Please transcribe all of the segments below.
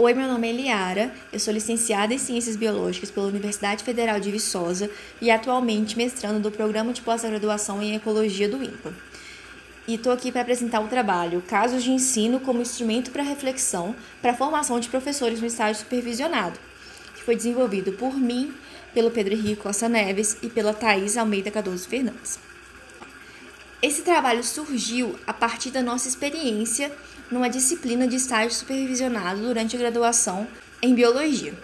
Oi, meu nome é Eliara, eu sou licenciada em Ciências Biológicas pela Universidade Federal de Viçosa e atualmente mestrando do Programa de Pós-Graduação em Ecologia do INPA. E estou aqui para apresentar o trabalho Casos de Ensino como Instrumento para Reflexão para a Formação de Professores no Estágio Supervisionado, que foi desenvolvido por mim, pelo Pedro Henrique Costa Neves e pela Thais Almeida Cardoso Fernandes. Esse trabalho surgiu a partir da nossa experiência numa disciplina de estágio supervisionado durante a graduação em biologia.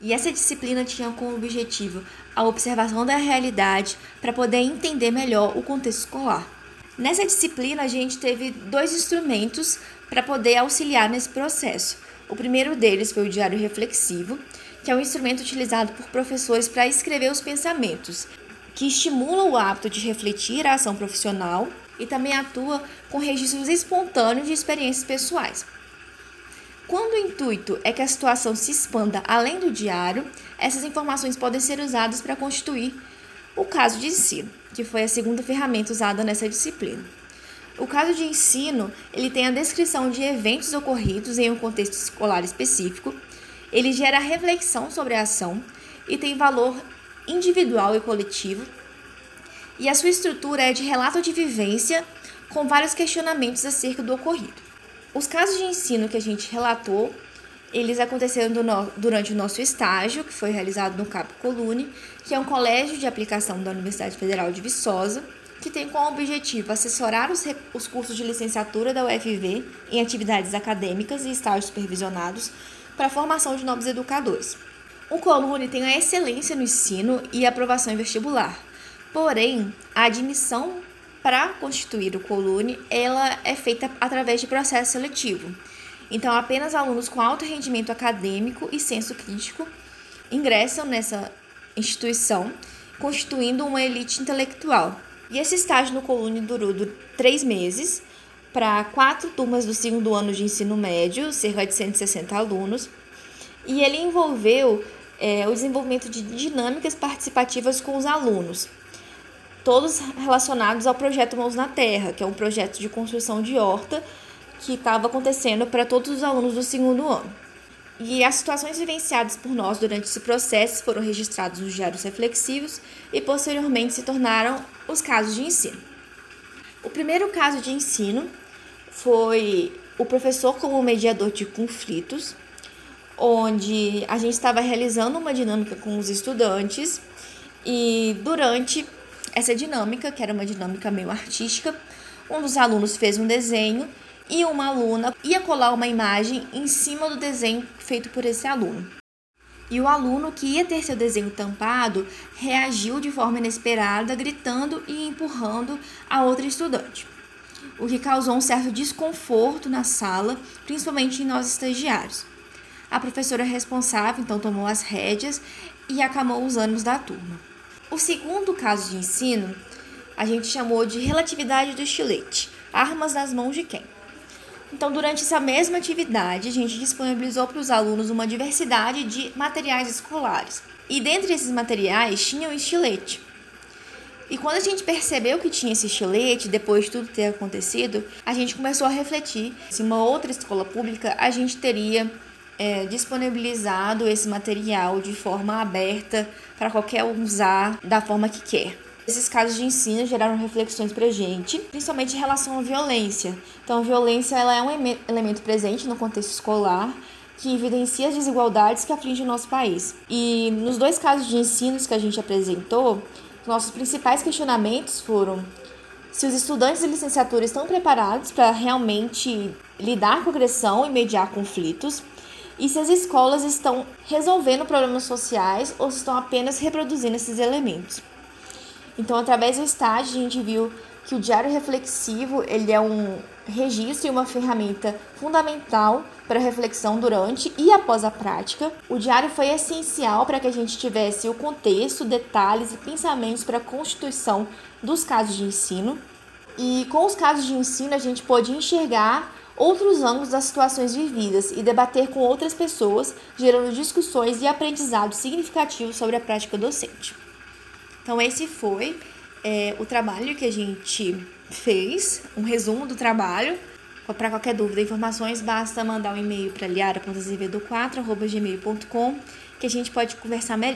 E essa disciplina tinha como objetivo a observação da realidade para poder entender melhor o contexto escolar. Nessa disciplina, a gente teve dois instrumentos para poder auxiliar nesse processo. O primeiro deles foi o diário reflexivo, que é um instrumento utilizado por professores para escrever os pensamentos que estimula o hábito de refletir a ação profissional e também atua com registros espontâneos de experiências pessoais. Quando o intuito é que a situação se expanda além do diário, essas informações podem ser usadas para constituir o caso de ensino, que foi a segunda ferramenta usada nessa disciplina. O caso de ensino, ele tem a descrição de eventos ocorridos em um contexto escolar específico, ele gera reflexão sobre a ação e tem valor individual e coletivo, e a sua estrutura é de relato de vivência com vários questionamentos acerca do ocorrido. Os casos de ensino que a gente relatou, eles aconteceram durante o nosso estágio, que foi realizado no Capo Colune, que é um colégio de aplicação da Universidade Federal de Viçosa, que tem como objetivo assessorar os, os cursos de licenciatura da UFV em atividades acadêmicas e estágios supervisionados para a formação de novos educadores. O Colune tem a excelência no ensino e aprovação em vestibular. Porém, a admissão para constituir o Colune, ela é feita através de processo seletivo. Então, apenas alunos com alto rendimento acadêmico e senso crítico ingressam nessa instituição, constituindo uma elite intelectual. E esse estágio no Colune durou três meses para quatro turmas do segundo ano de ensino médio, cerca de 160 alunos, e ele envolveu é, o desenvolvimento de dinâmicas participativas com os alunos, todos relacionados ao projeto Mãos na Terra, que é um projeto de construção de horta que estava acontecendo para todos os alunos do segundo ano. E as situações vivenciadas por nós durante esse processo foram registradas nos diários reflexivos e posteriormente se tornaram os casos de ensino. O primeiro caso de ensino foi o professor como mediador de conflitos, onde a gente estava realizando uma dinâmica com os estudantes e durante essa dinâmica, que era uma dinâmica meio artística, um dos alunos fez um desenho e uma aluna ia colar uma imagem em cima do desenho feito por esse aluno. E o aluno que ia ter seu desenho tampado reagiu de forma inesperada, gritando e empurrando a outra estudante, o que causou um certo desconforto na sala, principalmente em nós estagiários. A professora responsável então tomou as rédeas e acalmou os ânimos da turma. O segundo caso de ensino a gente chamou de relatividade do estilete, armas nas mãos de quem? Então, durante essa mesma atividade, a gente disponibilizou para os alunos uma diversidade de materiais escolares. E dentre esses materiais tinha o estilete. E quando a gente percebeu que tinha esse estilete, depois de tudo ter acontecido, a gente começou a refletir se uma outra escola pública a gente teria é, disponibilizado esse material de forma aberta para qualquer um usar da forma que quer. Esses casos de ensino geraram reflexões para a gente, principalmente em relação à violência. Então, a violência ela é um elemento presente no contexto escolar que evidencia as desigualdades que afligem o nosso país. E nos dois casos de ensinos que a gente apresentou, nossos principais questionamentos foram se os estudantes de licenciatura estão preparados para realmente lidar com agressão e mediar conflitos, e se as escolas estão resolvendo problemas sociais ou se estão apenas reproduzindo esses elementos. Então, através do estágio, a gente viu que o diário reflexivo ele é um registro e uma ferramenta fundamental para reflexão durante e após a prática. O diário foi essencial para que a gente tivesse o contexto, detalhes e pensamentos para a constituição dos casos de ensino. E com os casos de ensino, a gente pôde enxergar outros ângulos das situações vividas e debater com outras pessoas, gerando discussões e aprendizados significativos sobre a prática docente. Então, esse foi é, o trabalho que a gente fez, um resumo do trabalho. Para qualquer dúvida, informações, basta mandar um e-mail para liara.azevedo4.gmail.com que a gente pode conversar melhor.